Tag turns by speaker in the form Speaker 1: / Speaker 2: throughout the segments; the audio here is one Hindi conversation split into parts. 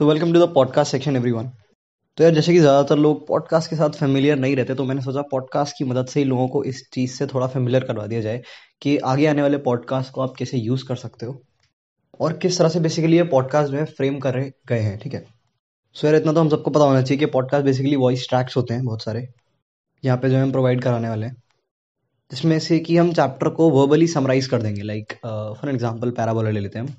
Speaker 1: So welcome to the podcast section everyone तो यार, जैसे कि ज़्यादातर लोग पॉडकास्ट के साथ फेमिलियर नहीं रहते तो मैंने सोचा पॉडकास्ट की मदद से ही लोगों को इस चीज़ से थोड़ा फेमिलियर करवा दिया जाए कि आगे आने वाले पॉडकास्ट को आप कैसे यूज़ कर सकते हो और किस तरह से बेसिकली ये पॉडकास्ट जो है फ्रेम कर गए हैं, ठीक है? सो यार, इतना तो हम सबको पता होना चाहिए कि पॉडकास्ट बेसिकली वॉइस ट्रैक्स होते हैं बहुत सारे, यहाँ पे जो हम प्रोवाइड कराने वाले हैं। जिसमें से कि हम चैप्टर को वर्बली समराइज कर देंगे लाइक फॉर एग्ज़ाम्पल पैराबोला ले लेते हैं हम।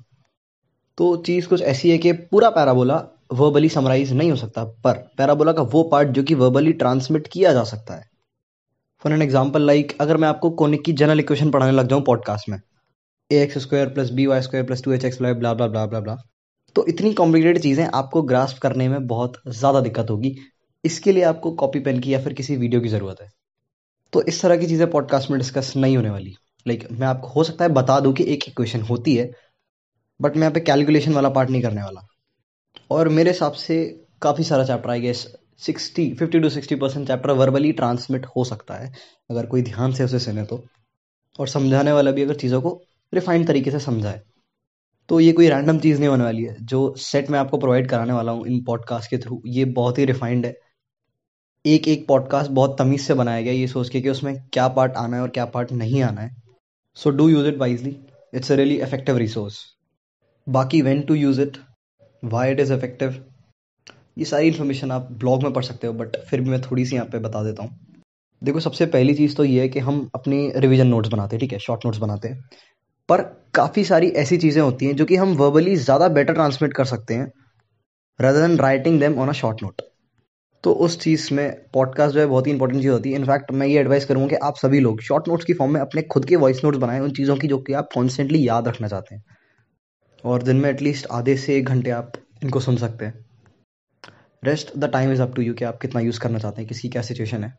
Speaker 1: तो चीज़ कुछ ऐसी है कि पूरा पैराबोला वर्बली समराइज नहीं हो सकता पर पैराबोला का वो पार्ट जो कि वर्बली ट्रांसमिट किया जा सकता है। फॉर एन एग्ज़ाम्पल लाइक अगर मैं आपको कोनिक की जनरल इक्वेशन पढ़ाने लग जाऊँ पॉडकास्ट में A X square plus B Y square plus two H X blah blah blah blah blah तो इतनी कॉम्प्लिकेटेड चीज़ें आपको ग्रास्प करने में बहुत ज़्यादा दिक्कत होगी। इसके लिए आपको कॉपी पेन की या फिर किसी वीडियो की ज़रूरत है। तो इस तरह की चीज़ें पॉडकास्ट में डिस्कस नहीं होने वाली। लाइक like, मैं आपको हो सकता है बता दूँ कि एक इक्वेशन होती है बट मैं यहाँ पे कैलकुलेशन वाला पार्ट नहीं करने वाला। और मेरे हिसाब से काफ़ी सारा chapter I guess sixty fifty to sixty percent chapter verbally transmit हो सकता है, अगर कोई ध्यान से उसे सुने तो। और समझाने वाला भी अगर चीज़ों को रिफाइंड तरीके से समझाए। तो ये कोई रैंडम चीज़ नहीं होने वाली है। जो सेट मैं आपको प्रोवाइड कराने वाला हूँ इन पॉडकास्ट के थ्रू ये बहुत ही रिफाइंड है। एक एक पॉडकास्ट बहुत तमीज़ से बनाया गया ये सोच के कि उसमें क्या पार्ट आना है और क्या पार्ट नहीं आना है। So do use it wisely it's a really effective resource बाकी when to use it why it is effective ये सारी इन्फॉर्मेशन आप ब्लॉग में पढ़ सकते हो बट फिर भी मैं थोड़ी सी यहाँ पे बता देता हूँ। देखो, सबसे पहली चीज़ तो ये है कि हम अपनी रिविजन नोट्स बनाते हैं, ठीक है? शॉर्ट नोट्स बनाते हैं। पर काफ़ी सारी ऐसी चीज़ें होती हैं जो कि हम वर्बली ज़्यादा बेटर ट्रांसमिट कर सकते हैं rather than writing them on a short note तो उस चीज़ में पॉडकास्ट जो है, बहुत ही इंपॉर्टेंट चीज़ होती है। इनफैक्ट मैं ये एडवाइस करूँगा कि आप सभी लोग शॉर्ट नोट्स की फॉर्म में अपने खुद के वॉइस नोट्स बनाएँ, उन चीज़ों की जो कि आप कॉन्स्टेंटली याद रखना चाहते हैं। और दिन में एटलीस्ट आधे से एक घंटे आप इनको सुन सकते हैं। Rest the time is up to you कि आप कितना यूज़ करना चाहते हैं, किसकी क्या सिचुएशन है।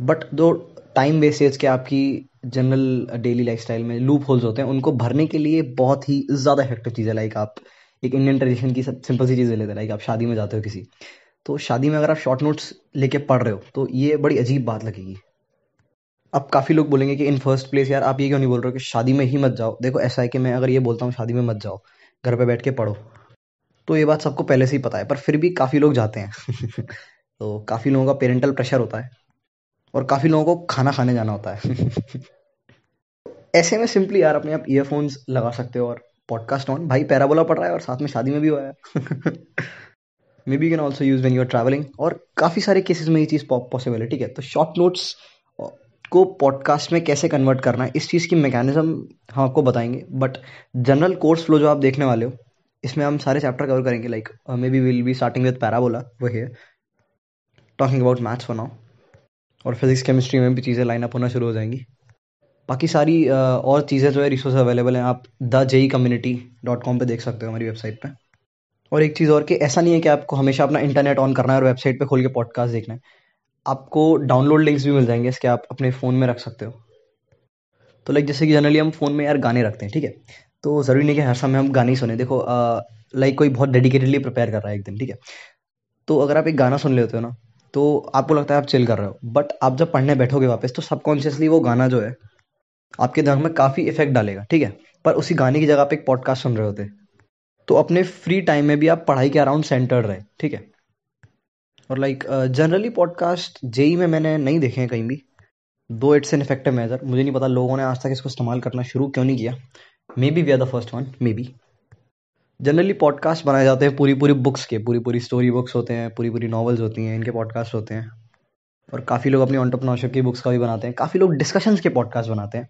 Speaker 1: बट दो टाइम वेस्टेज के आपकी जनरल डेली लाइफ स्टाइल में लूप होल्स होते हैं, उनको भरने के लिए बहुत ही ज़्यादा इफ़ेक्टिव चीज़ है लाइक आप एक इंडियन ट्रेडिशन की सब सिंपल सी चीज़ें लेते हैं लाइक आप शादी में जाते हो किसी। तो शादी में अगर आप शॉर्ट नोट्स लेके पढ़ रहे हो तो ये बड़ी अजीब बात लगेगी। अब काफ़ी लोग बोलेंगे कि इन फ़र्स्ट प्लेस यार, आप ये क्यों नहीं बोल रहे हो कि शादी में ही मत जाओ? देखो, ऐसा है कि मैं अगर ये बोलता हूँ, शादी में मत जाओ, घर पे बैठ के पढ़ो तो ये बात सबको पहले से ही पता है, पर फिर भी काफ़ी लोग जाते हैं। तो काफ़ी लोगों का पेरेंटल प्रेशर होता है, और काफ़ी लोगों को खाना खाने जाना होता है। ऐसे में सिंपली यार, अपने आप ईयरफोन्स लगा सकते हो और पॉडकास्ट ऑन भाई पैराबोला पड़ रहा है और साथ में शादी में भी हुआ है। Maybe can also use when you are travelling और काफ़ी सारे केसेस में ये चीज़ पॉसिबल है, ठीक है? तो शॉर्ट नोट्स को पॉडकास्ट में कैसे कन्वर्ट करना है इस चीज़ की मैकेनिज्म हम आपको बताएँगे। बट जनरल कोर्स फ्लो जो आप देखने वाले हो इसमें हम सारे चैप्टर कवर करेंगे। Like maybe will be starting with parabola वो है टॉकिंग अबाउट मैथ्स नाउ और फिजिक्स केमिस्ट्री में भी चीज़ें लाइन अप होना शुरू हो जाएँगी। बाकी सारी uh, और चीज़ें जो है रिसोर्स अवेलेबल हैं आप the JEE community dot com पर देख सकते हो हमारी वेबसाइट पर और एक चीज़ और कि ऐसा नहीं है कि आपको हमेशा अपना इंटरनेट ऑन करना है और वेबसाइट पे खोल के पॉडकास्ट देखना है। आपको डाउनलोड लिंक्स भी मिल जाएँगे, इसके आप अपने फ़ोन में रख सकते हो। तो लाइक जैसे कि जनरली हम फ़ोन में यार गाने रखते हैं, ठीक है? तो ज़रूरी नहीं कि हर समय हम गाने ही सुने। देखो लाइक कोई बहुत डेडिकेटेडली प्रिपेयर कर रहा है एक दिन, ठीक है? तो अगर आप एक गाना सुन लेते हो ना तो आपको लगता है आप चिल कर रहे हो। बट आप जब पढ़ने बैठोगे वापस तो सबकॉन्शियसली वो गाना जो है, आपके दिमाग में काफ़ी इफ़ेक्ट डालेगा, ठीक है? पर उसी गाने की जगह आप एक पॉडकास्ट सुन रहे होते तो अपने फ्री टाइम में भी आप पढ़ाई के अराउंड सेंटर रहे, ठीक है? और लाइक जनरली पॉडकास्ट जेई में मैंने नहीं देखे हैं कहीं भी। दो इट्स एन इफ़ेक्टिव मेजर मुझे नहीं पता लोगों ने आज तक इसको इस्तेमाल करना शुरू क्यों नहीं किया। Maybe we are the first one maybe generally podcast बनाए जाते हैं पूरी पूरी बुक्स के पूरी पूरी स्टोरी बुक्स होते हैं पूरी पूरी नॉवल्स होती हैं, इनके पॉडकास्ट होते हैं। और काफ़ी लोग अपनी ऑन्टरप्रनोरशिप की बुक्स का भी बनाते हैं। काफ़ी लोग डिस्कशंस के पॉडकास्ट बनाते हैं।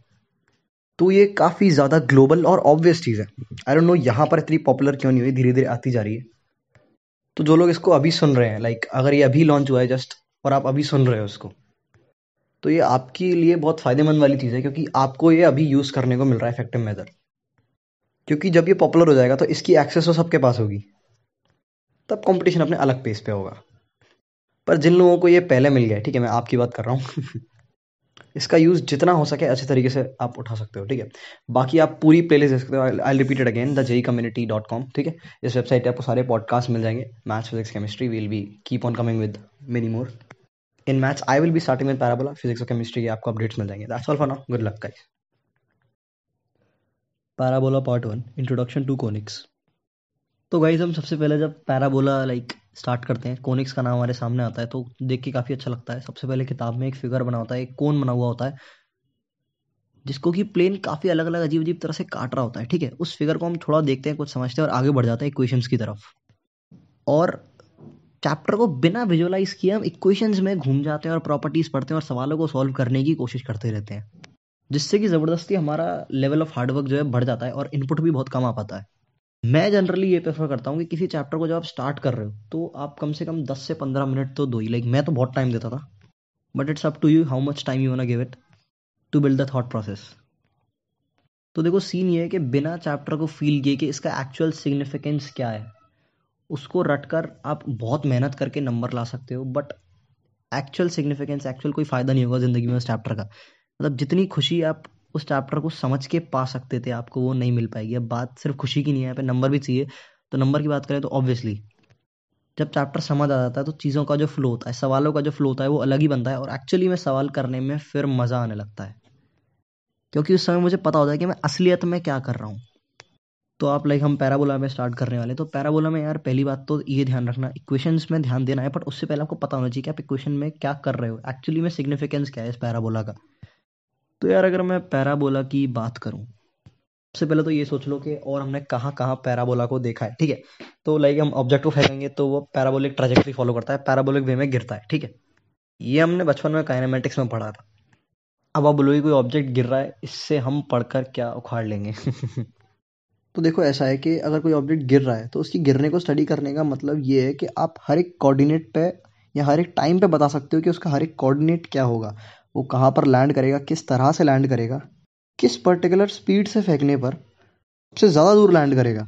Speaker 1: तो ये काफ़ी ज़्यादा ग्लोबल और ऑब्वियस चीज़ है। आई डोंट नो यहाँ पर इतनी पॉपुलर क्यों नहीं हुई धीरे धीरे आती जा रही है। तो जो लोग इसको अभी सुन रहे हैं लाइक अगर ये अभी लॉन्च हुआ है जस्ट और आप अभी सुन रहे हो उसको तो ये आपके लिए बहुत फ़ायदेमंद वाली चीज़ है क्योंकि आपको ये अभी यूज़ करने को मिल रहा है इफ़ेक्टिव मेथड क्योंकि जब ये पॉपुलर हो जाएगा तो इसकी एक्सेस तो सबके पास होगी। तब कंपटीशन अपने अलग पेस पे होगा। पर जिन लोगों को ये पहले मिल गया ठीक है, मैं आपकी बात कर रहा हूँ। इसका यूज़ जितना हो सके अच्छे तरीके से आप उठा सकते हो, ठीक है? बाकी आप पूरी प्लेलिस्ट देख सकते हो। I repeated again the JEE community dot com ठीक है? इस वेबसाइट पर आपको सारे पॉडकास्ट मिल जाएँगे। Maths physics chemistry will be keep on coming with many more in maths I will be starting with parabola physics और केमिस्ट्री के आपको अपडेट्स मिल जाएँगे। That's all for now good luck guys parabola part one introduction to conics तो गाइज़ हम सबसे पहले जब पैराबोला लाइक स्टार्ट करते हैं कोनिक्स का नाम हमारे सामने आता है तो देख के काफ़ी अच्छा लगता है। सबसे पहले किताब में एक फिगर बना होता है, एक कोन बना हुआ होता है, जिसको कि प्लेन काफ़ी अलग अलग अजीब अजीब तरह से काट रहा होता है, ठीक है? उस फिगर को हम थोड़ा देखते हैं, कुछ समझते हैं और आगे बढ़ जाते हैं इक्वेशंस की तरफ़। और चैप्टर को बिना विजुअलाइज किए हम इक्वेशंस में घूम जाते हैं और प्रॉपर्टीज़ पढ़ते हैं और सवालों को सॉल्व करने की कोशिश करते रहते हैं, जिससे कि ज़बरदस्ती हमारा लेवल ऑफ़ हार्डवर्क जो है बढ़ जाता है और इनपुट भी बहुत कम आ पाता है। मैं जनरली ये प्रेफर करता हूँ कि किसी चैप्टर को जब आप स्टार्ट कर रहे हो तो आप कम से कम 10 से 15 मिनट तो दो ही। लाइक मैं तो बहुत टाइम देता था but it's up to you how much time you want give it to build the thought process तो देखो सीन ये है कि बिना चैप्टर को फील किए कि इसका एक्चुअल सिग्निफिकेंस क्या है, उसको रट कर आप बहुत मेहनत करके नंबर ला सकते हो बट एक्चुअल सिग्निफिकेंस एक्चुअल कोई फ़ायदा नहीं होगा ज़िंदगी में उस चैप्टर का। मतलब जितनी खुशी आप उस चैप्टर को समझ के पा सकते थे, आपको वो नहीं मिल पाएगी। अब बात सिर्फ़ खुशी की नहीं है, यहाँ पे नंबर भी चाहिए। तो नंबर की बात करें तो ऑब्वियसली जब चैप्टर समझ आ जाता है तो चीज़ों का जो फ्लो होता है, सवालों का जो फ्लो होता है वो अलग ही बनता है और एक्चुअली में सवाल करने में फिर मज़ा आने लगता है। क्योंकि उस समय मुझे पता होता है कि मैं असलियत में क्या कर रहा हूँ। तो आप लाइक हम पैराबोला में स्टार्ट करने वाले तो पैराबोला में यार पहली बात तो ये ध्यान रखना इक्वेशंस में ध्यान देना है बट उससे पहले आपको पता होना चाहिए कि आप इक्वेशन में क्या कर रहे हो। एक्चुअली में सिग्निफिकेंस क्या है इस पैराबोला का? तो यार अगर मैं पैराबोला की बात करूँ, सबसे पहले तो ये सोच लो कि और हमने कहाँ कहाँ पैराबोला को देखा है, ठीक है? तो लाइक हम ऑब्जेक्ट को फेंकेंगे तो वो पैराबोलिक ट्रेजेक्ट्री फॉलो करता है पैराबोलिक वे में गिरता है, ठीक है? ये हमने बचपन में काइनेमेटिक्स में पढ़ा था। अब आप बोलोगे कोई ऑब्जेक्ट गिर रहा है, इससे हम पढ़कर क्या उखाड़ लेंगे? तो देखो ऐसा है कि अगर कोई ऑब्जेक्ट गिर रहा है तो उसकी गिरने को स्टडी करने का मतलब ये है कि आप हर एक कोऑर्डिनेट पे या हर एक टाइम पे बता सकते हो कि उसका हर एक कोऑर्डिनेट क्या होगा। वो कहाँ पर लैंड करेगा, किस तरह से लैंड करेगा, किस पर्टिकुलर स्पीड से फेंकने पर सबसे ज़्यादा दूर लैंड करेगा।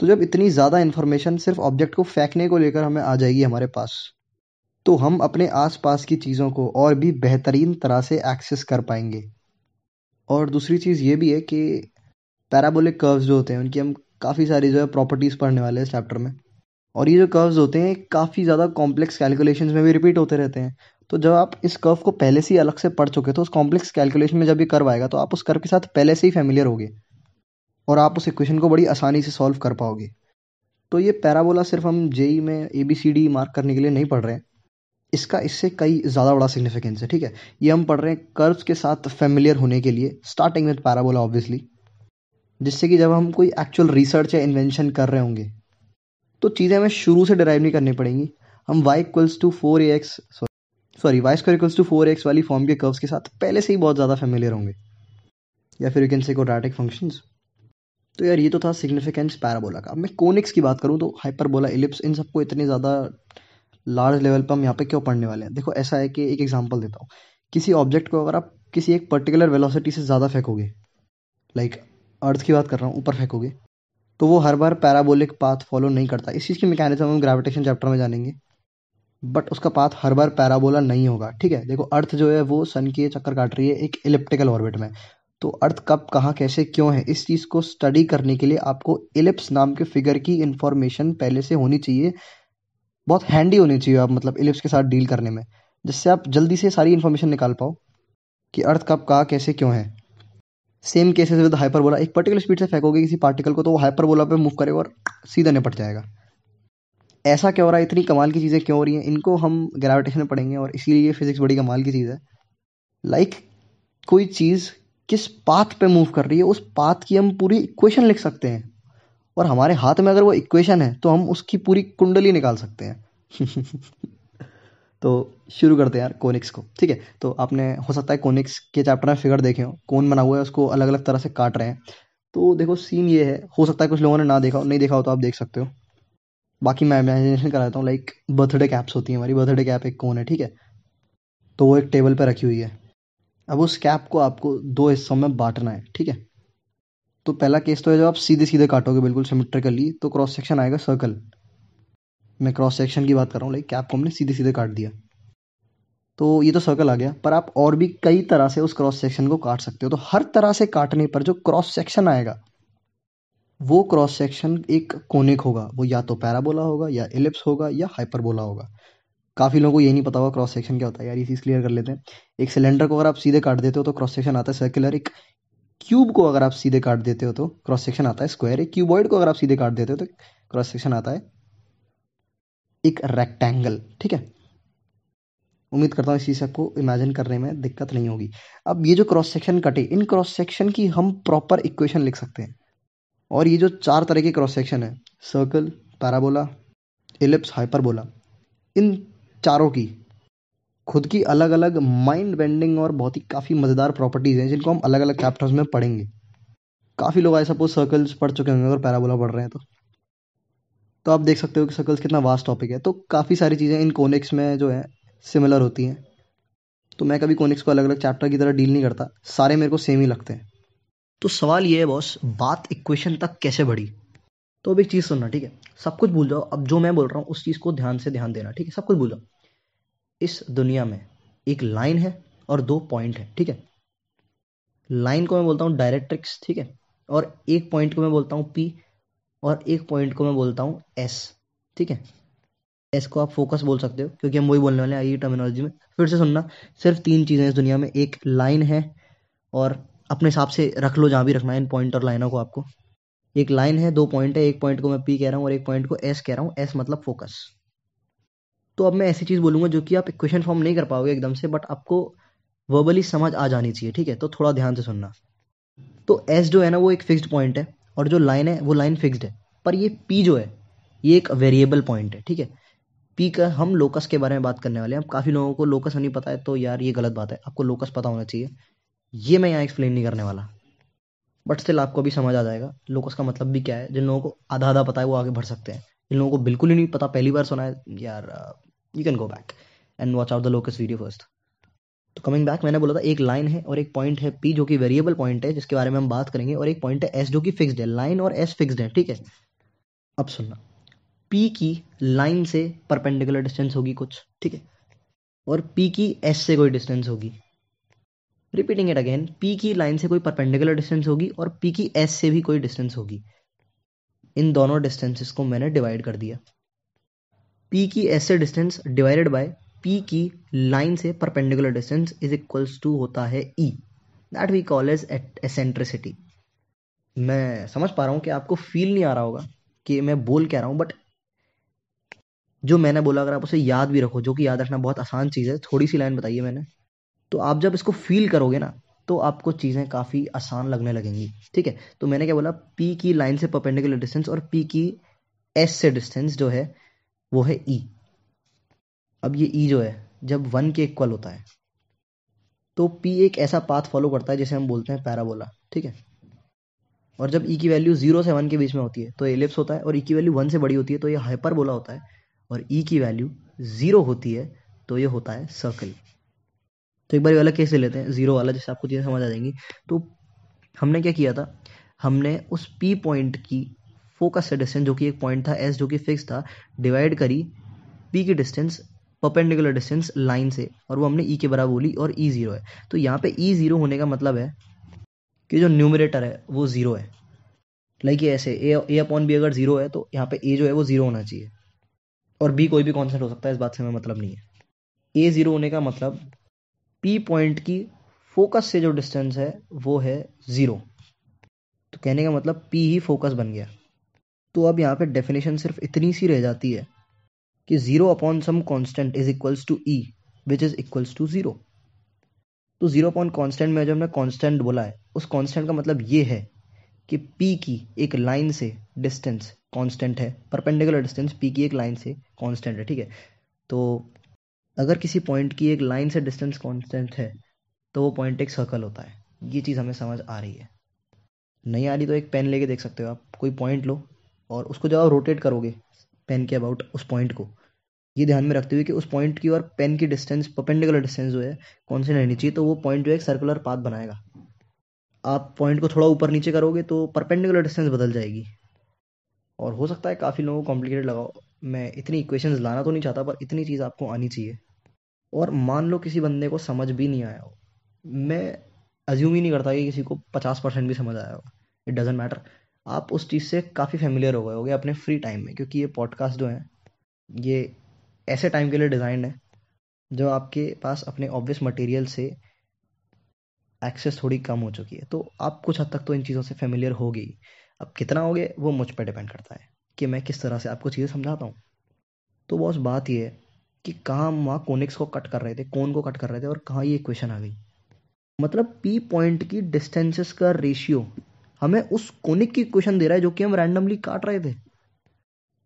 Speaker 1: तो जब इतनी ज़्यादा इन्फॉर्मेशन सिर्फ़ ऑब्जेक्ट को फेंकने को लेकर हमें आ जाएगी हमारे पास तो हम अपने आसपास की चीज़ों को और भी बेहतरीन तरह से एक्सेस कर पाएँगे। और दूसरी चीज़ ये भी है कि पैराबोलिक कर्व्स जो होते हैं, उनकी हम काफ़ी सारी जो है प्रॉपर्टीज़ पढ़ने वाले हैं इस चैप्टर में। और ये जो कर्व्स होते हैं, काफ़ी ज़्यादा कॉम्प्लेक्स कैलकुलेशंस में भी रिपीट होते रहते हैं। तो जब आप इस कर्व को पहले से ही अलग से पढ़ चुके तो उस कॉम्प्लेक्स कैलकुलेशन में जब भी कर्व आएगा तो आप उस कर्व के साथ पहले से ही फेमिलियर होगे और आप उस इक्वेशन को बड़ी आसानी से सॉल्व कर पाओगे। तो ये पैराबोला सिर्फ़ हम जेई में A B C D mark करने के लिए नहीं पढ़ रहे हैं। इसका इससे कई ज़्यादा बड़ा सिग्निफिकेंस है, ठीक है? ये हम पढ़ रहे हैं कर्व्स के साथ फेमिलियर होने के लिए स्टार्टिंग विद पैराबोला ऑब्वियसली जिससे कि जब हम कोई एक्चुअल रिसर्च या इन्वेंशन कर रहे होंगे तो चीज़ें हमें शुरू से डिराइव नहीं करनी पड़ेंगी। हम Y equals to four A X sorry Y square equals to four X वाली फॉर्म के कर्व्स के साथ पहले से ही बहुत ज़्यादा फेमिलियर होंगे। या फिर यू कैन से कोड्रेटिक फ़ंक्शंस तो यार ये तो था सिग्निफिकेंस पैराबोला का। अब मैं कोनिक्स की बात करूँ तो हाइपरबोला इलिप्स इन सबको इतने ज़्यादा लार्ज लेवल पर हम यहाँ पे क्यों पढ़ने वाले हैं? देखो, ऐसा है कि एक एग्जांपल देता हूँ। किसी ऑब्जेक्ट को अगर आप किसी एक पर्टिकुलर वेलोसिटी से ज़्यादा फेंकोगे लाइक अर्थ की बात कर रहा हूँ, ऊपर फेंकोगे तो वो हर बार पैराबोलिक पाथ फॉलो नहीं करता। इस चीज़ की मैकेनिज्म हम ग्रेविटेशन चैप्टर में जानेंगे। बट उसका पाथ हर बार पैराबोला नहीं होगा, ठीक है? देखो अर्थ जो है वो सन के चक्कर काट रही है एक इलिप्टिकल ऑर्बिट में। तो अर्थ कब, कहाँ, कैसे, क्यों है? इस चीज़ को स्टडी करने के लिए आपको इलिप्स नाम के फिगर की इंफॉर्मेशन पहले से होनी चाहिए। बहुत हैंडी होनी चाहिए आप मतलब इलिप्स के साथ डील करने में। जिससे आप जल्दी से सारी इन्फॉर्मेशन निकाल पाओ कि अर्थ कब, कहाँ, कैसे, क्यों है। सेम केसेस विद हाइपरबोला एक पर्टिकुलर स्पीड से फेंकोगे किसी पार्टिकल को तो वो हाइपरबोला पे मूव करेगा और सीधा निपट जाएगा। ऐसा क्या हो रहा है? इतनी कमाल की चीज़ें क्यों हो रही हैं? इनको हम ग्रेविटेशन में पढ़ेंगे और इसीलिए फिजिक्स बड़ी कमाल की चीज़ है। लाइक like, कोई चीज़ किस पाथ पे मूव कर रही है उस पाथ की हम पूरी इक्वेशन लिख सकते हैं। और हमारे हाथ में अगर वो इक्वेशन है तो हम उसकी पूरी कुंडली निकाल सकते हैं। तो शुरू करते हैं यार, कोनिक्स को। ठीक है तो आपने हो सकता है कोनिक्स के चैप्टर में फिगर देखे हो। कौन बना हुआ है, उसको अलग अलग तरह से काट रहे हैं। तो देखो सीन ये है। हो सकता है कुछ लोगों ने ना देखा हो, नहीं देखा हो तो आप देख सकते हो। बाकी मैं इमेजिनेशन कराता हूँ लाइक बर्थडे कैप्स होती हैं हमारी। बर्थडे कैप एक कौन है, ठीक है? तो वो एक टेबल पर रखी हुई है। अब उस कैप को आपको दो हिस्सों में बांटना है, ठीक है? तो पहला केस तो है जब आप सीधे सीधे काटोगे, बिल्कुल सिमेट्रिकली तो क्रॉस सेक्शन आएगा सर्कल मैं क्रॉस सेक्शन की बात कर रहा हूँ लाइक कैप को हमने सीधे सीधे काट दिया। तो ये तो सर्कल आ गया, पर आप और भी कई तरह से उस क्रॉस सेक्शन को काट सकते हो। तो हर तरह से काटने पर जो क्रॉस सेक्शन आएगा, वो क्रॉस सेक्शन एक कोनिक होगा। वो या तो पैराबोला होगा, या एलिप्स होगा, या हाइपरबोला होगा। काफ़ी लोगों को ये नहीं पता होगा क्रॉस सेक्शन क्या होता है। यार ये चीज़ क्लियर कर लेते हैं। एक सिलेंडर को अगर आप सीधे काट देते हो तो क्रॉस सेक्शन आता है सर्कुलर एक क्यूब को अगर आप सीधे काट देते हो तो क्रॉस सेक्शन आता है स्क्वायर एक क्यूबॉइड को अगर आप सीधे काट देते हो तो क्रॉस सेक्शन आता है एक रेक्टेंगल ठीक है? उम्मीद करता हूँ इस चीज़ आपको इमेजिन करने में दिक्कत नहीं होगी। अब ये जो क्रॉस सेक्शन कटे, इन क्रॉस सेक्शन की हम प्रॉपर इक्वेशन लिख सकते हैं। और ये जो चार तरह के क्रॉस सेक्शन है सर्कल पैराबोला इलिप्स हाइपरबोला इन चारों की, खुद की अलग अलग माइंड बेंडिंग और बहुत ही काफ़ी मज़ेदार प्रॉपर्टीज़ हैं, जिनको हम अलग अलग चैप्टर्स में पढ़ेंगे। काफ़ी लोग आई सपोज़ सर्कल्स पढ़ चुके होंगे अगर पैराबोला पढ़ रहे हैं तो। तो आप देख सकते हो कि सर्कल्स कितना वास्ट टॉपिक है। तो काफ़ी सारी चीज़ें इन कोनिक्स में जो है सिमिलर होती हैं। तो मैं कभी कोनिक्स को अलग अलग चैप्टर की तरह डील नहीं करता। सारे मेरे को सेम ही लगते हैं। तो सवाल ये है बॉस बात इक्वेशन तक कैसे बढ़ी? तो अब एक चीज़ सुनना, ठीक है? सब कुछ भूल जाओ। अब जो मैं बोल रहा हूँ, उस चीज़ को ध्यान से ध्यान देना, ठीक है? सब कुछ भूल जाओ। इस दुनिया में एक लाइन है और दो पॉइंट है, ठीक है? लाइन को मैं बोलता हूँ डायरेक्ट्रिक्स ठीक है? और एक पॉइंट को मैं बोलता हूँ पी और एक पॉइंट को मैं बोलता हूँ एस ठीक है? एस को आप फोकस बोल सकते हो, क्योंकि हम वही बोलने वाले हैं आई टर्मिनोलॉजी में। फिर से सुनना, सिर्फ़ तीन चीज़ें इस दुनिया में, एक लाइन है और अपने हिसाब से रख लो जहाँ भी रखना है, इन पॉइंट और लाइनों को आपको। एक लाइन है, दो पॉइंट है, एक पॉइंट को मैं पी कह रहा हूँ और एक पॉइंट को एस कह रहा हूँ। एस मतलब फोकस तो अब मैं ऐसी चीज़ बोलूँगा जो कि आप इक्वेशन फॉर्म नहीं कर पाओगे एकदम से बट आपको वर्बली समझ आ जानी चाहिए, ठीक है? तो थोड़ा ध्यान से सुनना। तो एस जो है ना, वो एक फिक्स्ड पॉइंट है। और जो लाइन है, वो लाइन फिक्स्ड है। पर ये पी जो है, ये एक वेरिएबल पॉइंट है, ठीक है? पी का हम लोकस के बारे में बात करने वाले हैं। अब काफ़ी लोगों को लोकस नहीं पता है तो यार ये गलत बात है। आपको लोकस पता होना चाहिए। ये मैं यहाँ एक्सप्लेन नहीं करने वाला। बट स्टिल आपको भी समझ आ जाएगा लोकस का मतलब भी क्या है। जिन लोगों को आधा आधा पता है, वो आगे बढ़ सकते हैं। जिन लोगों को बिल्कुल ही नहीं पता, पहली बार सुना है, यार you can go back and watch out the locus video first तो कमिंग बैक मैंने बोला था, एक लाइन है और एक पॉइंट है पी जो कि वेरिएबल पॉइंट है, जिसके बारे में हम बात करेंगे, और एक पॉइंट है एस जो कि फिक्स्ड है। लाइन और एस फिक्स्ड है, ठीक है? अब सुनना। पी की लाइन से परपेंडिकुलर डिस्टेंस होगी कुछ, ठीक है? और पी की एस से कोई डिस्टेंस होगी। रिपीटिंग इट अगेन पी की लाइन से कोई परपेंडिकुलर डिस्टेंस होगी और पी की एस से भी कोई डिस्टेंस होगी। इन दोनों डिस्टेंसेस को मैंने डिवाइड कर दिया। पी की एस से डिस्टेंस डिवाइडेड बाय पी की लाइन से perpendicular distance is equals to होता है E that we call is as eccentricity मैं समझ पा रहा हूँ कि आपको फील नहीं आ रहा होगा कि मैं बोल क्या रहा हूँ बट जो मैंने बोला, अगर आप उसे याद भी रखो, जो कि याद रखना बहुत आसान चीज़ है, थोड़ी सी लाइन बताइए मैंने तो आप जब इसको फील करोगे ना तो आपको चीज़ें काफ़ी आसान लगने लगेंगी, ठीक है? तो मैंने क्या बोला पी की लाइन से परपेंडिकुलर डिस्टेंस और पी की एस से डिस्टेंस जो है, वो है ई e. अब ये ई e जो है, जब वन के इक्वल होता है तो पी एक ऐसा पाथ फॉलो करता है, जिसे हम बोलते हैं पैराबोला ठीक है? और जब ई e की वैल्यू ज़ीरो से वन के बीच में होती है तो एलिप्स होता है, और ई की वैल्यू वन से बड़ी होती है तो ये हाइपरबोला होता है, और ई की वैल्यू ज़ीरो होती है तो ये होता है सर्कल तो एक बार ये वाला केस ले लेते हैं ज़ीरो वाला जैसे आपको चीज़ें समझ आ जाएँगी. तो हमने क्या किया था? हमने उस पी पॉइंट की फोकस से डिस्टेंस जो कि एक पॉइंट था एस जो कि फिक्स था डिवाइड करी पी की डिस्टेंस परपेंडिकुलर डिस्टेंस लाइन से, और वो हमने ई e के बराबर बोली और ई e ज़ीरो है। तो यहाँ पे ई e ज़ीरो होने का मतलब है कि जो न्यूमरेटर है, वो ज़ीरो है। लाइक ये ऐसे ए अपॉन बी अगर ज़ीरो है तो यहाँ पे ए जो है, वो ज़ीरो होना चाहिए। और बी कोई भी कॉन्सेंट हो सकता है, इस बात से हमें मतलब नहीं है। ए ज़ीरो होने का मतलब पी पॉइंट की फोकस से जो डिस्टेंस है, वो है ज़ीरो तो कहने का मतलब पी ही फोकस बन गया। तो अब यहाँ पे डेफिनेशन सिर्फ़ इतनी सी रह जाती है कि zero upon some constant is equals to e which is equals to zero तो ज़ीरो अपॉन कॉन्स्टेंट में जो हमने कॉन्स्टेंट बोला है, उस कॉन्स्टेंट का मतलब ये है कि पी की एक लाइन से डिस्टेंस कांस्टेंट है। परपेंडिकुलर डिस्टेंस पी की एक लाइन से कांस्टेंट है, ठीक है? तो अगर किसी पॉइंट की एक लाइन से डिस्टेंस कांस्टेंट है तो वो पॉइंट एक सर्कल होता है। ये चीज़ हमें समझ आ रही है। नहीं आ रही तो एक पेन लेके देख सकते हो आप। कोई पॉइंट लो और उसको जब आप रोटेट करोगे पेन के अबाउट उस पॉइंट को। ये ध्यान में रखते हुए कि उस पॉइंट की और पेन की डिस्टेंस परपेंडिकुलर डिस्टेंस जो है, कौन सी रहनी चाहिए तो वो पॉइंट जो है सर्कुलर पाथ बनाएगा। आप पॉइंट को थोड़ा ऊपर नीचे करोगे तो परपेंडिकुलर डिस्टेंस बदल जाएगी। और हो सकता है काफ़ी लोगों को कॉम्प्लिकेटेड लगाओ मैं इतनी इक्वेशंस लाना तो नहीं चाहता, पर इतनी चीज़ आपको आनी चाहिए। और मान लो किसी बंदे को समझ भी नहीं आया हो। मैं अज्यूम ही नहीं करता कि किसी को पचास परसेंट भी समझ आया हो। इट डजेंट मैटर आप उस चीज़ से काफ़ी फेमिलियर हो गए होगे अपने फ्री टाइम में, क्योंकि ये पॉडकास्ट जो है, ये ऐसे टाइम के लिए डिज़ाइन है जो आपके पास अपने ऑब्वियस मटेरियल से एक्सेस थोड़ी कम हो चुकी है। तो आप कुछ हद तक तो इन चीज़ों से फेमिलियर हो गई। अब कितना हो गए वो मुझ पर डिपेंड करता है कि मैं किस तरह से आपको चीज़ें समझाता हूँ। तो बॉस बात ये है कि कहाँ वहाँ कोनिक्स को कट कर रहे थे कौन को कट कर रहे थे और कहाँ ये इक्वेशन आ गई। मतलब पी पॉइंट की डिस्टेंसेस का रेशियो हमें उस कोनिक की इक्वेशन दे रहा है जो कि हम रैंडमली काट रहे थे।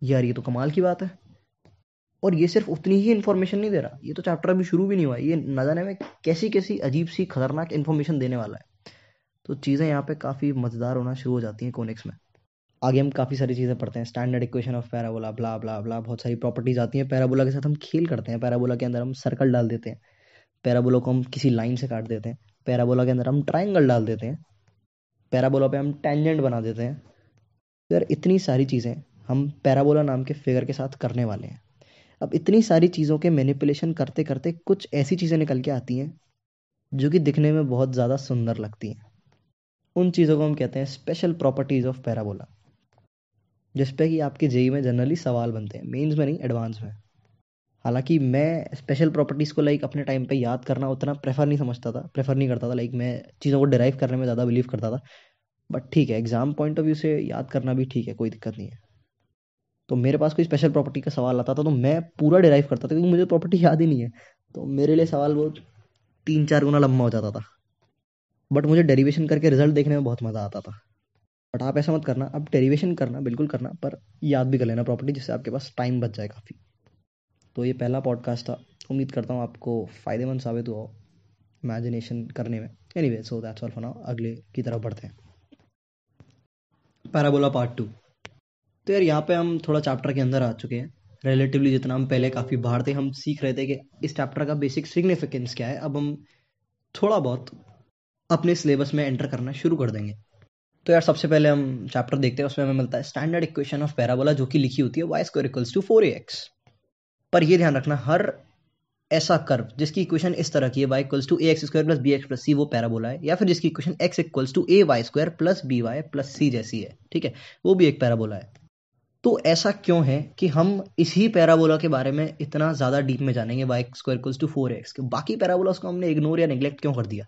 Speaker 1: यार, ये तो कमाल की बात है। और ये सिर्फ़ उतनी ही इन्फॉर्मेशन नहीं दे रहा। ये तो चैप्टर अभी शुरू भी नहीं हुआ ये न जाने में कैसी कैसी अजीब सी खतरनाक इन्फॉर्मेशन देने वाला है। तो चीज़ें यहाँ पे काफ़ी मज़ेदार होना शुरू हो जाती हैं कोनिक्स में। आगे हम काफ़ी सारी चीज़ें पढ़ते हैं। Standard equation of parabola blah blah blah बहुत सारी प्रॉपर्टीज़ आती हैं। पैराबोला के साथ हम खेल करते हैं। पैराबोला के अंदर हम सर्कल डाल देते हैं। पैराबोला को हम किसी लाइन से काट देते हैं। पैराबोला के अंदर हम ट्राइंगल डाल देते हैं। पैराबोला पे हम टेंजेंट बना देते हैं। यार, इतनी सारी चीज़ें हम पैराबोला नाम के फिगर के साथ करने वाले हैं। अब इतनी सारी चीज़ों के मैनिपुलेशन करते करते कुछ ऐसी चीज़ें निकल के आती हैं, जो कि दिखने में बहुत ज़्यादा सुंदर लगती हैं। उन चीज़ों को हम कहते हैं स्पेशल प्रॉपर्टीज़ ऑफ़ पैराबोला जिस पे कि आपके जेई में जनरली सवाल बनते हैं मेंस में नहीं एडवांस में। हालाँकि मैं स्पेशल प्रॉपर्टीज़ को लाइक अपने टाइम पे याद करना उतना प्रेफर नहीं समझता था प्रेफर नहीं करता था लाइक मैं चीज़ों को डिराइव करने में ज़्यादा बिलीव करता था। बट ठीक है एग्ज़ाम पॉइंट ऑफ़ व्यू से याद करना भी ठीक है, कोई दिक्कत नहीं है। तो मेरे पास कोई स्पेशल प्रॉपर्टी का सवाल आता था तो मैं पूरा डिराइव करता था, क्योंकि मुझे प्रॉपर्टी याद ही नहीं है। तो मेरे लिए सवाल वो तीन चार गुना लंबा हो जाता था। बट मुझे डेरिवेशन करके रिज़ल्ट देखने में बहुत मज़ा आता था। बट आप ऐसा मत करना अब डेरिवेशन करना, बिल्कुल करना, पर याद भी कर लेना प्रॉपर्टी जिससे आपके पास टाइम बच जाए काफ़ी। तो ये पहला पॉडकास्ट था। उम्मीद करता हूँ आपको फ़ायदेमंद साबित हुआ इमेजिनेशन करने में। Anyway so that's all for now अगले की तरफ़ बढ़ते हैं। पैराबोला पार्ट टू तो यार, यहाँ पे हम थोड़ा चैप्टर के अंदर आ चुके हैं। रिलेटिवली जितना हम पहले काफ़ी बाहर थे, हम सीख रहे थे कि इस चैप्टर का बेसिक सिग्निफिकेंस क्या है। अब हम थोड़ा बहुत अपने सिलेबस में एंटर करना शुरू कर देंगे। तो यार, सबसे पहले हम चैप्टर देखते हैं, उसमें हमें मिलता है स्टैंडर्ड इक्वेशन ऑफ़ पैराबोला जो कि लिखी होती है Y square equals to four X पर ये ध्यान रखना, हर ऐसा कर्व जिसकी इक्वेशन इस तरह की है Y equals to A X square plus B X plus C वो पैराबोला है, या फिर जिसकी equation X equals to A Y square plus B Y plus C जैसी है, ठीक है? वो भी एक पैराबोला है। तो ऐसा क्यों है कि हम इसी पैराबोला के बारे में इतना ज़्यादा डीप में जानेंगे Y square equals to four X बाकी पैराबोला उसको हमने इग्नोर या निगलेक्ट क्यों कर दिया?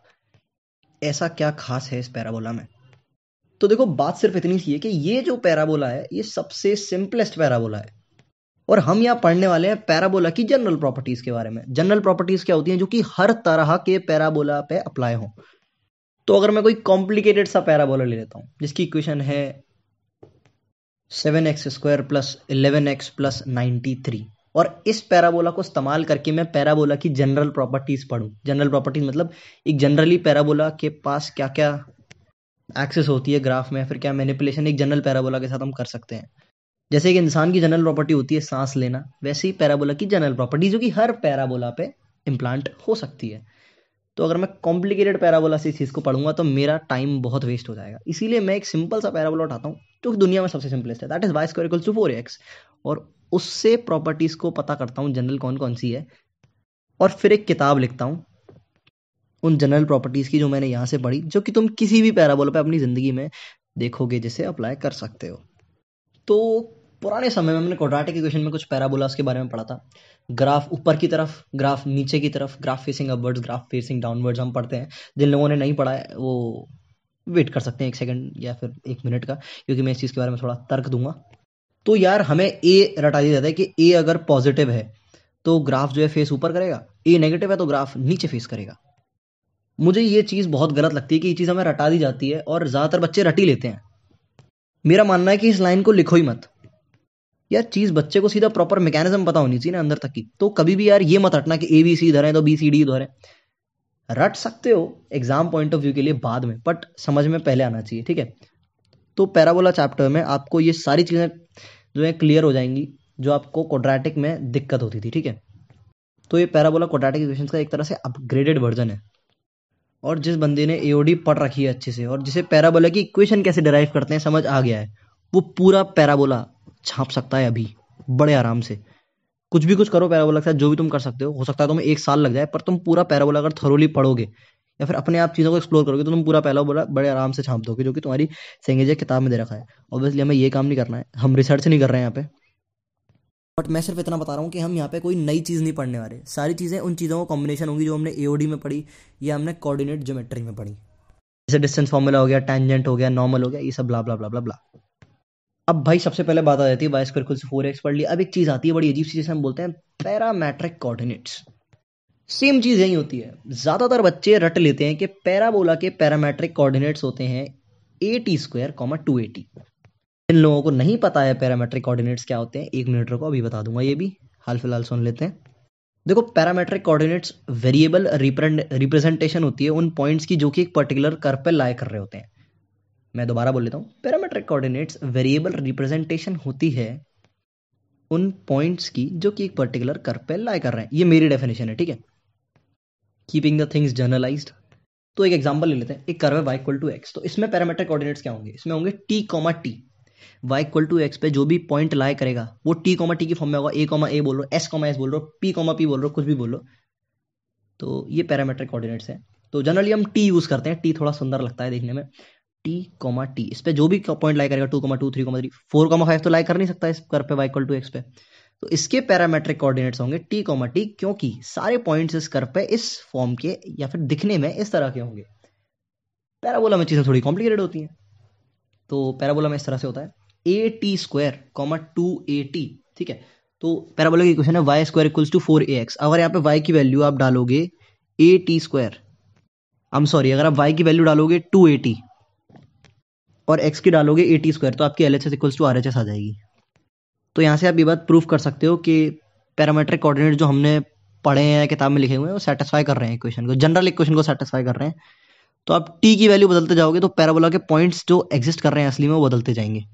Speaker 1: ऐसा क्या खास है इस पैराबोला में? तो देखो, बात सिर्फ़ इतनी सी है कि ये जो पैराबोला है, ये सबसे सिंपलेस्ट पैराबोला है। और हम यहाँ पढ़ने वाले हैं पैराबोला की जनरल प्रॉपर्टीज़ के बारे में। जनरल प्रॉपर्टीज़ क्या होती हैं? जो कि हर तरह के पैराबोला पे अप्लाई हो। तो अगर मैं कोई कॉम्प्लिकेटेड सा पैराबोला ले लेता हूँ, जिसकी इक्वेशन है seven X square plus eleven X plus ninety three और इस पैराबोला को इस्तेमाल करके मैं पैराबोला की जनरल प्रॉपर्टीज़ पढ़ूं। जनरल प्रॉपर्टीज़ मतलब एक जनरली पैराबोला के पास क्या क्या एक्सेस होती है ग्राफ में फिर क्या मैनिपुलेशन एक जनरल पैराबोला के साथ हम कर सकते हैं। जैसे एक इंसान की जनरल प्रॉपर्टी होती है सांस लेना, वैसे ही पैराबोला की जनरल प्रॉपर्टी जो कि हर पैराबोला पे इम्प्लांट हो सकती है। तो अगर मैं कॉम्प्लिकेटेड पैराबोला से इस चीज़ को पढ़ूँगा तो मेरा टाइम बहुत वेस्ट हो जाएगा। इसीलिए मैं एक सिंपल सा पैराबोला उठाता हूँ, जो दुनिया में सबसे सिंपलेस्ट है। That is Y square equals to four X और उससे प्रॉपर्टीज़ को पता करता हूँ जनरल कौन कौन सी है। और फिर एक किताब लिखता हूँ, उन जनरल प्रॉपर्टीज़ की जो मैंने यहाँ से पढ़ी, जो कि तुम किसी भी पैराबोला पे अपनी ज़िंदगी में देखोगे, जिसे अप्लाई कर सकते हो। तो पुराने समय में हमने क्वाड्रेटिक इक्वेशन में कुछ पैराबोलास के बारे में पढ़ा था। ग्राफ ऊपर की तरफ़ ग्राफ नीचे की तरफ़ graph facing upwards graph facing downwards हम पढ़ते हैं। जिन लोगों ने नहीं पढ़ा है, वो वेट कर सकते हैं एक सेकंड या फिर एक मिनट का, क्योंकि मैं इस चीज़ के बारे में थोड़ा तर्क दूँगा। तो यार, हमें ए रटा दिया जाता है कि ए अगर पॉजिटिव है तो ग्राफ जो है फेस ऊपर करेगा। ए नेगेटिव है तो ग्राफ नीचे फेस करेगा। मुझे ये चीज़ बहुत गलत लगती है कि ये चीज़ हमें रटा दी जाती है और ज़्यादातर बच्चे रटी लेते हैं। मेरा मानना है कि इस लाइन को लिखो ही मत। यार, चीज़ बच्चे को सीधा प्रॉपर मैकेनिज्म पता होनी चाहिए ना अंदर तक की। तो कभी भी यार ये मत हटना कि ए बी सी इधर है तो बी सी डी इधर है रट सकते हो एग्ज़ाम पॉइंट ऑफ़ व्यू के लिए बाद में बट समझ में पहले आना चाहिए, ठीक है? तो पैराबोला चैप्टर में आपको ये सारी चीज़ें जो है क्लियर हो जाएँगी, जो आपको क्वाड्रेटिक में दिक्कत होती थी, ठीक है? तो ये पैराबोला क्वाड्रेटिक इक्वेशंस का एक तरह से अपग्रेडेड वर्जन है। और जिस बंदे ने एओडी पढ़ रखी है अच्छे से, और जिसे पैराबोला की इक्वेशन कैसे डिराइव करते हैं, समझ आ गया है। वो पूरा पैराबोला छाप सकता है अभी, बड़े आराम से। कुछ भी कुछ करो पैराबोला के साथ, जो भी तुम कर सकते हो। हो सकता है तुम्हें एक साल लग जाए, पर तुम पूरा पैराबोला अगर थरोली पढ़ोगे, या फिर अपने आप चीज़ों को एक्सप्लोर करोगे तो तुम पूरा पहला बोला बड़े आराम से छाप दोगे, जो कि तुम्हारी सेंगेजे किताब में दे रखा है। ऑब्वियसली हमें ये काम नहीं करना है। हम रिसर्च नहीं कर रहे हैं यहाँ पे। बट मैं सिर्फ़ इतना बता रहा हूँ कि हम यहाँ पे कोई नई चीज़ नहीं पढ़ने वाले। सारी चीज़ें उन चीज़ों का कॉम्बिनेशन होंगी जो हमने एओडी में पढ़ी या हमने कोऑर्डिनेट ज्योमेट्री में पढ़ी। जैसे डिस्टेंस फॉर्मूला हो गया टेंजेंट हो गया नॉर्मल हो गया, ये सब blah blah blah blah blah अब भाई सबसे पहले बात आ जाती है वाई स्क्वायर फोर एक्स पढ़ लिया अब एक चीज़ आती है बड़ी अजीब सी, जिसे हम बोलते हैं पैरामेट्रिक कोऑर्डिनेट्स सेम चीज़ यही होती है। ज़्यादातर बच्चे रट लेते हैं कि पैराबोला के पैरामेट्रिक कोऑर्डिनेट्स होते हैं A T square comma two A T इन लोगों को नहीं पता है पैरामेट्रिक कोऑर्डिनेट्स क्या होते हैं। एक मिनट रुको, अभी बता दूँगा ये भी। हाल फ़िलहाल सुन लेते हैं। देखो, पैरामेट्रिक कोऑर्डिनेट्स वेरिएबल रिप्रेजेंटेशन होती है उन पॉइंट्स की जो कि एक पर्टिकुलर कर पे लाई कर रहे होते हैं। मैं दोबारा बोल लेता हूँ। पैरामेट्रिक कोऑर्डिनेट्स वेरिएबल रिप्रेजेंटेशन होती है उन पॉइंट्स की जो कि एक पर्टिकुलर कर पे लाई कर रहे हैं। ये मेरी डेफिनेशन है, ठीक है? कीपिंग द थिंग्स जर्नलाइज्ड तो एक एग्जांपल ले लेते हैं। एक कर्व है वाई इक्वल टू एक्स तो इसमें पैरामेट्रिक कोऑर्डिनेट्स क्या होंगे? इसमें होंगे T comma T Y equal to X पे जो भी पॉइंट लाई करेगा, वो टी कॉमा टी की फॉर्म में होगा ए कॉमा ए बोल रहे हो एस कॉमा एस बोल रहे हो पी कॉमा पी बोल रहे हो, कुछ भी बोल तो ये पैरामेट्रिक कोऑर्डिनेट्स है। तो जनरली हम टी यूज़ करते हैं टी थोड़ा सुंदर लगता है देखने में। टी कॉमा टी इस पे जो भी पॉइंट लाई करेगा two comma two three comma three four comma five तो लाई कर नहीं सकता इस कर पे वाई इक्वल टू एक्स पे। तो इसके पैरामेट्रिक कोऑर्डिनेट्स होंगे टी कॉमा टी क्योंकि सारे पॉइंट्स इस कर पे, इस फॉर्म के, या फिर दिखने में इस तरह के होंगे। पैराबोला में चीज़ें थोड़ी कॉम्प्लिकेटेड होती हैं। तो पैराबोला में इस तरह से होता है। A T square comma two A T ठीक है? तो पैराबोला की क्वेश्चन है Y square equals to four A X अगर यहाँ पे वाई की वैल्यू आप डालोगे A T square I am sorry अगर आप वाई की वैल्यू डालोगे टू ए टी और एक्स की डालोगे ए टी स्क्वायर तो आपकी L H S equals to R H S आ जाएगी। तो यहाँ से आप ये बात प्रूव कर सकते हो कि पैरामेट्रिक कोऑर्डिनेट जो हमने पढ़े हैं किताब में लिखे हुए हैं, वो सेटिस्फाई कर रहे हैं इक्वेशन को। जनरल इक्वेशन को सेटिस्फाई कर रहे हैं। तो आप टी की वैल्यू बदलते जाओगे तो पैराबोला के पॉइंट्स जो एग्जिस्ट कर रहे हैं असली में, वो बदलते जाएँगे।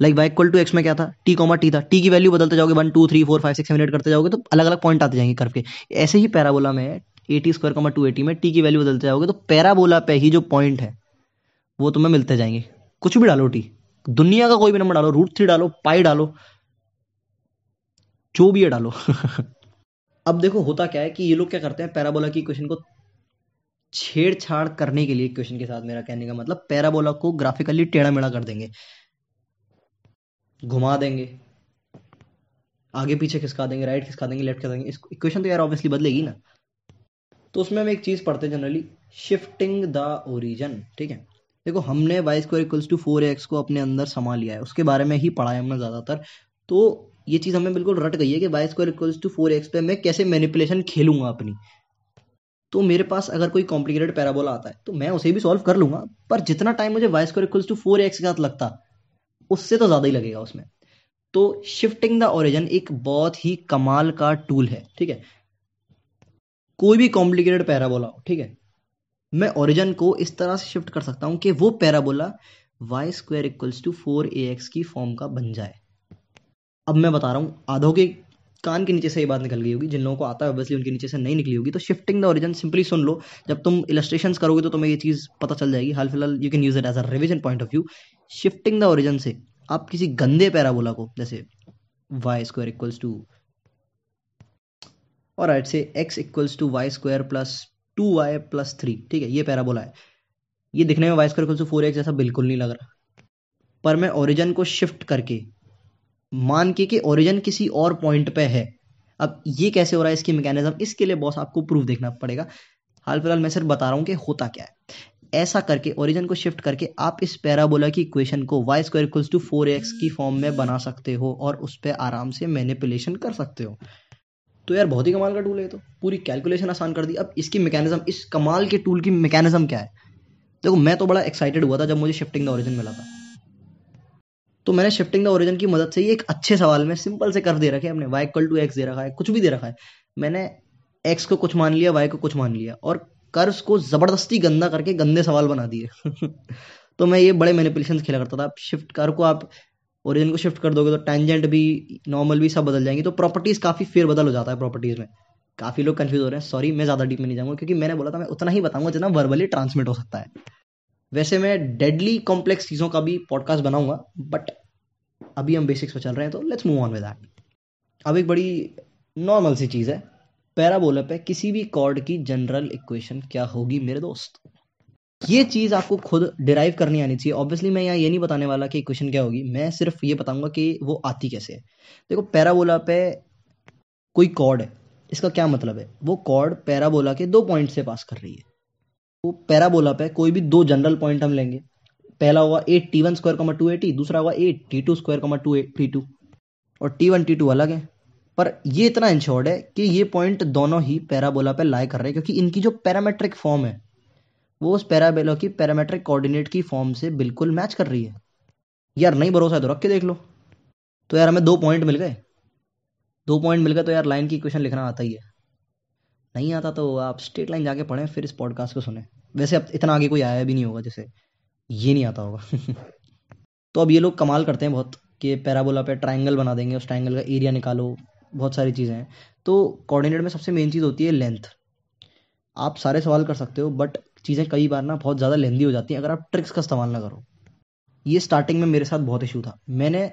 Speaker 1: Like Y equal to X में क्या था? टी कॉमा टी था। टी की वैल्यू बदलते जाओगे one two three four five six seven eight करते जाओगे तो अलग अलग पॉइंट आते जाएँगे कर्व के। ऐसे ही पैराबोला में A T square comma two A T में टी की वैल्यू बदलते जाओगे तो पैराबोला पे ही जो पॉइंट है, वो तुम्हें मिलते जाएँगे। कुछ भी डालो टी दुनिया का कोई भी नंबर डालो रूट थ्री डालो पाई डालो, जो भी है डालो। अब देखो होता क्या है कि ये लोग क्या करते हैं पैराबोला की क्वेश्चन को छेड़छाड़ करने के लिए क्वेश्चन के साथ मेरा कहने का मतलब पैराबोला को ग्राफिकली टेढ़ा मेढ़ा कर देंगे। घुमा देंगे। आगे पीछे खिसका देंगे राइट खिसका देंगे लेफ़्ट खिसका देंगे। इक्वेशन तो यार ऑब्वियसली बदलेगी ना। तो उसमें हम एक चीज़ पढ़ते हैं जनरली शिफ्टिंग द ओरिजन ठीक है? देखो, हमने Y square equals to four X को अपने अंदर समा लिया है। उसके बारे में ही पढ़ा है हमने ज़्यादातर। तो ये चीज़ हमें बिल्कुल रट गई है कि Y square equals to four X पे मैं कैसे मैनिपुलेशन खेलूँगा अपनी। तो मेरे पास अगर कोई कॉम्प्लिकेटेड पैराबोला आता है तो मैं उसे भी सॉल्व कर लूँगा। पर जितना टाइम मुझे Y square equals to four X के साथ लगता, उससे तो ज़्यादा ही लगेगा उसमें। तो शिफ्टिंग द ओरिजिन एक बहुत ही कमाल का टूल है, ठीक है? कोई भी कॉम्प्लिकेटेड पैराबोला हो ठीक है? मैं ओरिजिन को इस तरह से शिफ्ट कर सकता हूँ कि वो parabola Y square equals to four A X की फॉर्म का बन जाए। अब मैं बता रहा हूँ आधों के कान के नीचे से ये बात निकल गई होगी। जिन लोगों को आता है ऑब्वियसली उनके नीचे से नहीं निकली होगी। तो शिफ्टिंग द ओरिजिन सिंपली सुन लो। जब तुम इलस्ट्रेशन करोगे तो तुम्हें ये चीज़ पता चल जाएगी। हाल फ़िलहाल you can use it as a revision point of view shifting the origin से आप किसी गंदे पैराबोला को, जैसे वाई स्क्वायर इक्वल्स टू और राइट से X equals to Y square plus two Y plus three ठीक है, ये पैराबोला है। ये दिखने में Y square equals to four X जैसा बिल्कुल नहीं लग रहा। पर मैं ओरिजिन को शिफ्ट करके मान के कि ओरिजिन किसी और पॉइंट पे है। अब ये कैसे हो रहा है इसकी मैकेनिज्म इसके लिए बॉस आपको प्रूफ देखना पड़ेगा। हाल फ़िलहाल मैं सिर्फ़ बता रहा हूँ कि होता क्या है। ऐसा करके ओरिजिन को शिफ्ट करके आप इस पैराबोला की इक्वेशन को Y square two four X की फॉर्म में बना सकते हो और उस पर आराम से मैनिपुलेशन कर सकते हो। तो यार बहुत ही कमाल का टूल है तो। पूरी कैलकुलेशन आसान कर दी। अब इसकी मैकेनिज्म इस कमाल के टूल की मैकेनिज्म क्या है? देखो, मैं तो बड़ा एक्साइटेड हुआ था जब मुझे शिफ्टिंग द ओरिजिन मिला था। तो मैंने शिफ्टिंग द ओरिजिन की मदद से ये एक अच्छे सवाल में सिंपल से कर्व दे रखे हमने। वाई इक्वल टू एक्स दे रखा है, कुछ भी दे रखा है। मैंने एक्स को कुछ मान लिया वाई को कुछ मान लिया और कर्व्स को ज़बरदस्ती गंदा करके गंदे सवाल बना दिए। तो मैं ये बड़े मैनिपुलेशन खेला करता था। शिफ्ट कर को आप ओरिजिन को शिफ्ट कर दोगे तो टेंजेंट भी नॉर्मल भी सब बदल जाएँगे। तो प्रॉपर्टीज़ काफ़ी फेर बदल हो जाता है प्रॉपर्टीज़ में। काफ़ी लोग कंफ्यूज हो रहे हैं। सॉरी मैं ज़्यादा डीप में नहीं जाऊँगा क्योंकि मैंने बोला था मैं उतना ही बताऊँगा जितना वर्बली ट्रांसमिट हो सकता है। वैसे मैं डेडली कॉम्प्लेक्स चीज़ों का भी पॉडकास्ट बनाऊँगा बट अभी हम बेसिक्स पे चल रहे हैं तो let's move on with that अब एक बड़ी नॉर्मल सी चीज़ है. पैराबोला पे किसी भी कॉर्ड की जनरल इक्वेशन क्या होगी मेरे दोस्त? ये चीज़ आपको खुद डिराइव करनी आनी चाहिए. ऑब्वियसली मैं यहाँ ये नहीं बताने वाला कि इक्वेशन क्या होगी. मैं सिर्फ़ ये बताऊँगा कि वो आती कैसे है. देखो पैराबोला पे कोई कॉर्ड है, इसका क्या मतलब है? वो कॉर्ड पैराबोला के दो पॉइंट से पास कर रही है. वो पैराबोला पे कोई भी दो जनरल पॉइंट हम लेंगे. पहला होगा at T one square comma two A T दूसरा होगा at T two square comma two T two और टी वन टी टू अलग है। पर ये इतना इंश्योर्ड है कि ये पॉइंट दोनों ही पैराबोला पे लाई कर रहे हैं, क्योंकि इनकी जो पैरामेट्रिक फॉर्म है, वो उस पैराबोला की पैरामेट्रिक कोऑर्डिनेट की फॉर्म से बिल्कुल मैच कर रही है। यार नहीं भरोसा है तो रख के देख लो। तो यार हमें दो पॉइंट मिल गए। दो पॉइंट मिल गए तो यार लाइन की इक्वेशन लिखना आता ही है। नहीं आता तो आप स्ट्रेट लाइन जाके पढ़ें, फिर इस पॉडकास्ट को सुने। वैसे अब इतना आगे कोई आया भी नहीं होगा जैसे ये नहीं आता होगा। तो अब ये लोग कमाल करते हैं बहुत कि पैराबोला पे ट्राइंगल बना देंगे, उस ट्राइंगल का एरिया निकालो, बहुत सारी चीज़ें हैं। तो कोऑर्डिनेट में सबसे मेन चीज़ होती है लेंथ। आप सारे सवाल कर सकते हो, बट चीज़ें कई बार ना बहुत ज़्यादा लेंदी हो जाती हैं अगर आप ट्रिक्स का इस्तेमाल ना करो। ये स्टार्टिंग में मेरे साथ बहुत इशू था। मैंने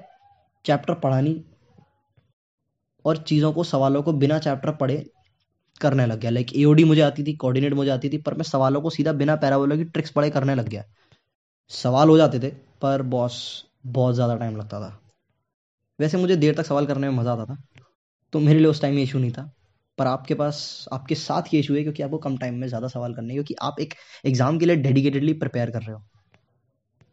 Speaker 1: चैप्टर पढ़ा नहीं और चीज़ों को, सवालों को बिना चैप्टर पढ़े करने लग गया। लाइक एओडी मुझे आती थी, कोऑर्डिनेट मुझे आती थी, पर मैं सवालों को सीधा बिना पैराबोला की ट्रिक्स पढ़े करने लग गया। सवाल हो जाते थे, पर बॉस बहुत ज़्यादा टाइम लगता था। वैसे मुझे देर तक सवाल करने में मज़ा आता था तो मेरे लिए उस टाइम ये इशू नहीं था। पर आपके पास, आपके साथ ये इशू है, क्योंकि आपको कम टाइम में ज़्यादा सवाल करने क्योंकि आप एक एग्ज़ाम के लिए डेडिकेटेडली प्रिपेयर कर रहे हो।